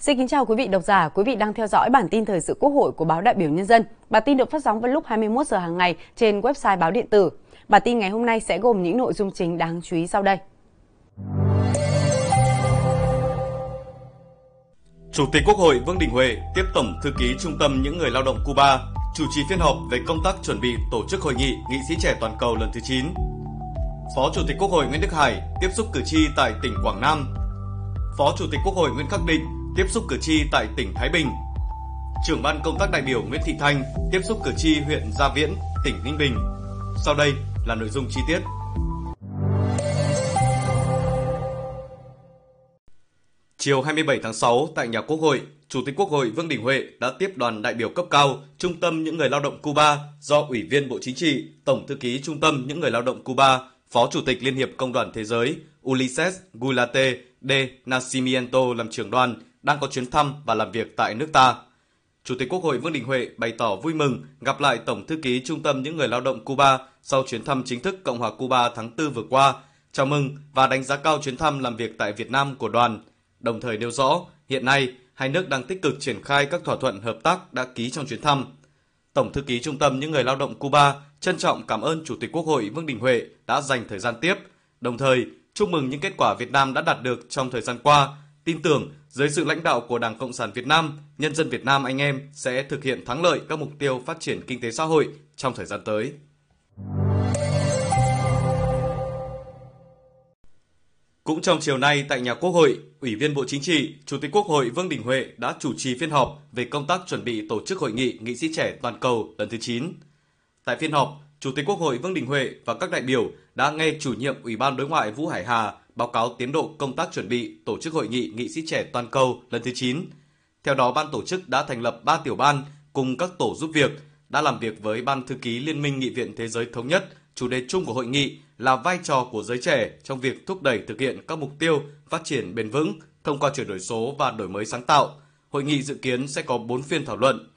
Xin kính chào quý vị độc giả, quý vị đang theo dõi bản tin thời sự Quốc hội của báo Đại biểu Nhân dân. Bản tin được phát sóng vào lúc 21 giờ hàng ngày trên website báo điện tử. Bản tin ngày hôm nay sẽ gồm những nội dung chính đáng chú ý sau đây. Chủ tịch Quốc hội Vương Đình Huệ tiếp Tổng thư ký Trung tâm những người lao động Cuba chủ trì phiên họp về công tác chuẩn bị tổ chức hội nghị nghị sĩ trẻ toàn cầu lần thứ 9. Phó Chủ tịch Quốc hội Nguyễn Đức Hải tiếp xúc cử tri tại tỉnh Quảng Nam. Phó Chủ tịch Quốc hội Nguyễn Khắc Định tiếp xúc cử tri tại tỉnh Thái Bình. Trưởng ban công tác đại biểu Nguyễn Thị Thanh tiếp xúc cử tri huyện Gia Viễn, tỉnh Ninh Bình. Sau đây là nội dung chi tiết. Chiều 27 tháng 6 tại nhà Quốc hội, Chủ tịch Quốc hội Vương Đình Huệ đã tiếp đoàn đại biểu cấp cao Trung tâm những người lao động Cuba do Ủy viên Bộ Chính trị, Tổng thư ký Trung tâm những người lao động Cuba, Phó Chủ tịch Liên hiệp Công đoàn Thế giới Ulises Gulate de Nascimento làm trưởng đoàn đang có chuyến thăm và làm việc tại nước ta. Chủ tịch Quốc hội Vương Đình Huệ bày tỏ vui mừng gặp lại Tổng thư ký Trung tâm những người lao động Cuba sau chuyến thăm chính thức Cộng hòa Cuba tháng 4 vừa qua, chào mừng và đánh giá cao chuyến thăm làm việc tại Việt Nam của đoàn, đồng thời nêu rõ hiện nay hai nước đang tích cực triển khai các thỏa thuận hợp tác đã ký trong chuyến thăm. Tổng thư ký Trung tâm những người lao động Cuba trân trọng cảm ơn Chủ tịch Quốc hội Vương Đình Huệ đã dành thời gian tiếp, đồng thời chúc mừng những kết quả Việt Nam đã đạt được trong thời gian qua, tin tưởng dưới sự lãnh đạo của Đảng Cộng sản Việt Nam, nhân dân Việt Nam anh em sẽ thực hiện thắng lợi các mục tiêu phát triển kinh tế xã hội trong thời gian tới. Cũng trong chiều nay tại nhà Quốc hội, Ủy viên Bộ Chính trị, Chủ tịch Quốc hội Vương Đình Huệ đã chủ trì phiên họp về công tác chuẩn bị tổ chức hội nghị nghị sĩ trẻ toàn cầu lần thứ 9. Tại phiên họp, Chủ tịch Quốc hội Vương Đình Huệ và các đại biểu đã nghe chủ nhiệm Ủy ban Đối ngoại Vũ Hải Hà báo cáo tiến độ công tác chuẩn bị tổ chức hội nghị nghị sĩ trẻ toàn cầu lần thứ 9. Theo đó, ban tổ chức đã thành lập 3 tiểu ban cùng các tổ giúp việc, đã làm việc với Ban thư ký Liên minh Nghị viện Thế giới Thống nhất. Chủ đề chung của hội nghị là vai trò của giới trẻ trong việc thúc đẩy thực hiện các mục tiêu phát triển bền vững thông qua chuyển đổi số và đổi mới sáng tạo. Hội nghị dự kiến sẽ có 4 phiên thảo luận.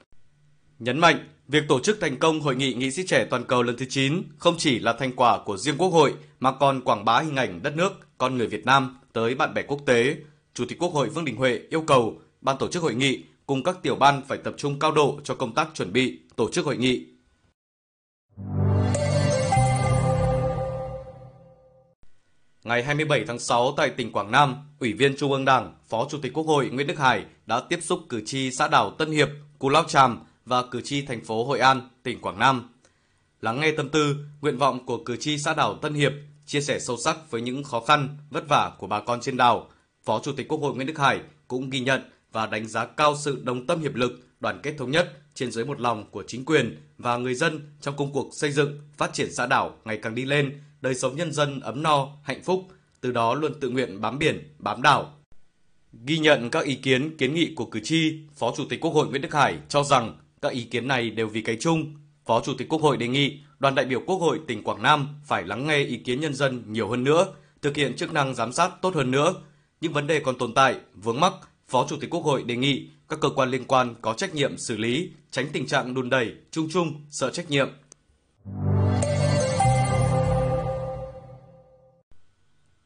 Nhấn mạnh, việc tổ chức thành công Hội nghị nghị sĩ trẻ toàn cầu lần thứ 9 không chỉ là thành quả của riêng Quốc hội mà còn quảng bá hình ảnh đất nước, con người Việt Nam tới bạn bè quốc tế. Chủ tịch Quốc hội Vương Đình Huệ yêu cầu ban tổ chức hội nghị cùng các tiểu ban phải tập trung cao độ cho công tác chuẩn bị tổ chức hội nghị. Ngày 27 tháng 6 tại tỉnh Quảng Nam, Ủy viên Trung ương Đảng, Phó Chủ tịch Quốc hội Nguyễn Đức Hải đã tiếp xúc cử tri xã đảo Tân Hiệp, Cù Lao Tràm và cử tri thành phố Hội An, tỉnh Quảng Nam. Lắng nghe tâm tư, nguyện vọng của cử tri xã đảo Tân Hiệp, chia sẻ sâu sắc với những khó khăn, vất vả của bà con trên đảo, Phó Chủ tịch Quốc hội Nguyễn Đức Hải cũng ghi nhận và đánh giá cao sự đồng tâm hiệp lực, đoàn kết thống nhất trên dưới một lòng của chính quyền và người dân trong công cuộc xây dựng, phát triển xã đảo ngày càng đi lên, đời sống nhân dân ấm no, hạnh phúc, từ đó luôn tự nguyện bám biển, bám đảo. Ghi nhận các ý kiến, kiến nghị của cử tri, Phó Chủ tịch Quốc hội Nguyễn Đức Hải cho rằng các ý kiến này đều vì cái chung. Phó Chủ tịch Quốc hội đề nghị đoàn đại biểu Quốc hội tỉnh Quảng Nam phải lắng nghe ý kiến nhân dân nhiều hơn nữa, thực hiện chức năng giám sát tốt hơn nữa. Những vấn đề còn tồn tại, vướng mắc, Phó Chủ tịch Quốc hội đề nghị các cơ quan liên quan có trách nhiệm xử lý, tránh tình trạng đùn đẩy, chung chung, sợ trách nhiệm.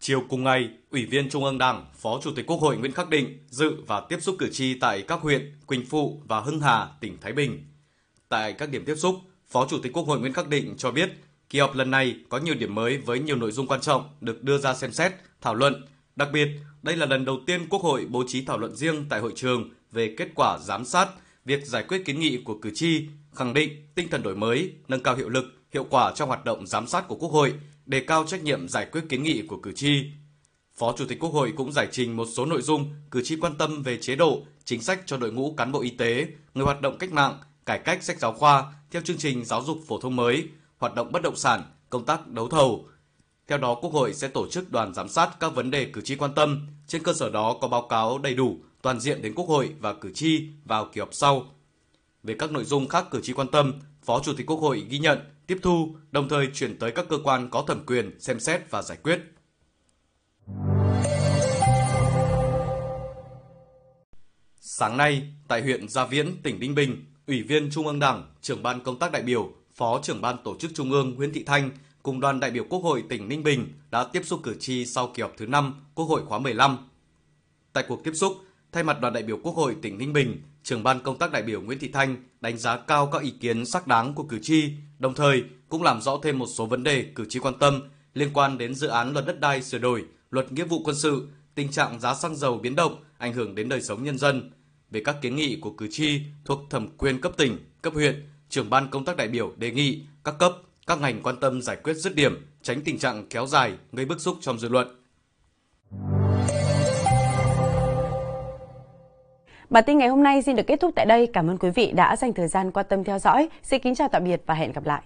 Chiều cùng ngày, Ủy viên Trung ương Đảng, Phó Chủ tịch Quốc hội Nguyễn Khắc Định dự và tiếp xúc cử tri tại các huyện Quỳnh Phụ và Hưng Hà, tỉnh Thái Bình. Tại các điểm tiếp xúc, Phó Chủ tịch Quốc hội Nguyễn Khắc Định cho biết kỳ họp lần này có nhiều điểm mới với nhiều nội dung quan trọng được đưa ra xem xét, thảo luận. Đặc biệt, đây là lần đầu tiên Quốc hội bố trí thảo luận riêng tại hội trường về kết quả giám sát, việc giải quyết kiến nghị của cử tri, khẳng định tinh thần đổi mới, nâng cao hiệu lực, hiệu quả trong hoạt động giám sát của Quốc hội, đề cao trách nhiệm giải quyết kiến nghị của cử tri. Phó Chủ tịch Quốc hội cũng giải trình một số nội dung cử tri quan tâm về chế độ, chính sách cho đội ngũ cán bộ y tế, người hoạt động cách mạng, cải cách sách giáo khoa theo chương trình giáo dục phổ thông mới, hoạt động bất động sản, công tác đấu thầu. Theo đó, Quốc hội sẽ tổ chức đoàn giám sát các vấn đề cử tri quan tâm, trên cơ sở đó có báo cáo đầy đủ, toàn diện đến Quốc hội và cử tri vào kỳ họp sau. Về các nội dung khác cử tri quan tâm, Phó Chủ tịch Quốc hội ghi nhận, tiếp thu, đồng thời chuyển tới các cơ quan có thẩm quyền xem xét và giải quyết. Sáng nay, tại huyện Gia Viễn, tỉnh Ninh Bình, Ủy viên Trung ương Đảng, trưởng ban công tác đại biểu, Phó trưởng ban tổ chức Trung ương Nguyễn Thị Thanh cùng đoàn đại biểu Quốc hội tỉnh Ninh Bình đã tiếp xúc cử tri sau kỳ họp thứ 5 Quốc hội khóa 15. Tại cuộc tiếp xúc, thay mặt đoàn đại biểu Quốc hội tỉnh Ninh Bình, trưởng ban công tác đại biểu Nguyễn Thị Thanh đánh giá cao các ý kiến xác đáng của cử tri, đồng thời cũng làm rõ thêm một số vấn đề cử tri quan tâm liên quan đến dự án luật đất đai sửa đổi, luật nghĩa vụ quân sự, tình trạng giá xăng dầu biến động ảnh hưởng đến đời sống nhân dân. Về các kiến nghị của cử tri thuộc thẩm quyền cấp tỉnh, cấp huyện, trưởng ban công tác đại biểu đề nghị các cấp, các ngành quan tâm giải quyết dứt điểm, tránh tình trạng kéo dài gây bức xúc trong dư luận. Bản tin ngày hôm nay xin được kết thúc tại đây. Cảm ơn quý vị đã dành thời gian quan tâm theo dõi. Xin kính chào tạm biệt và hẹn gặp lại.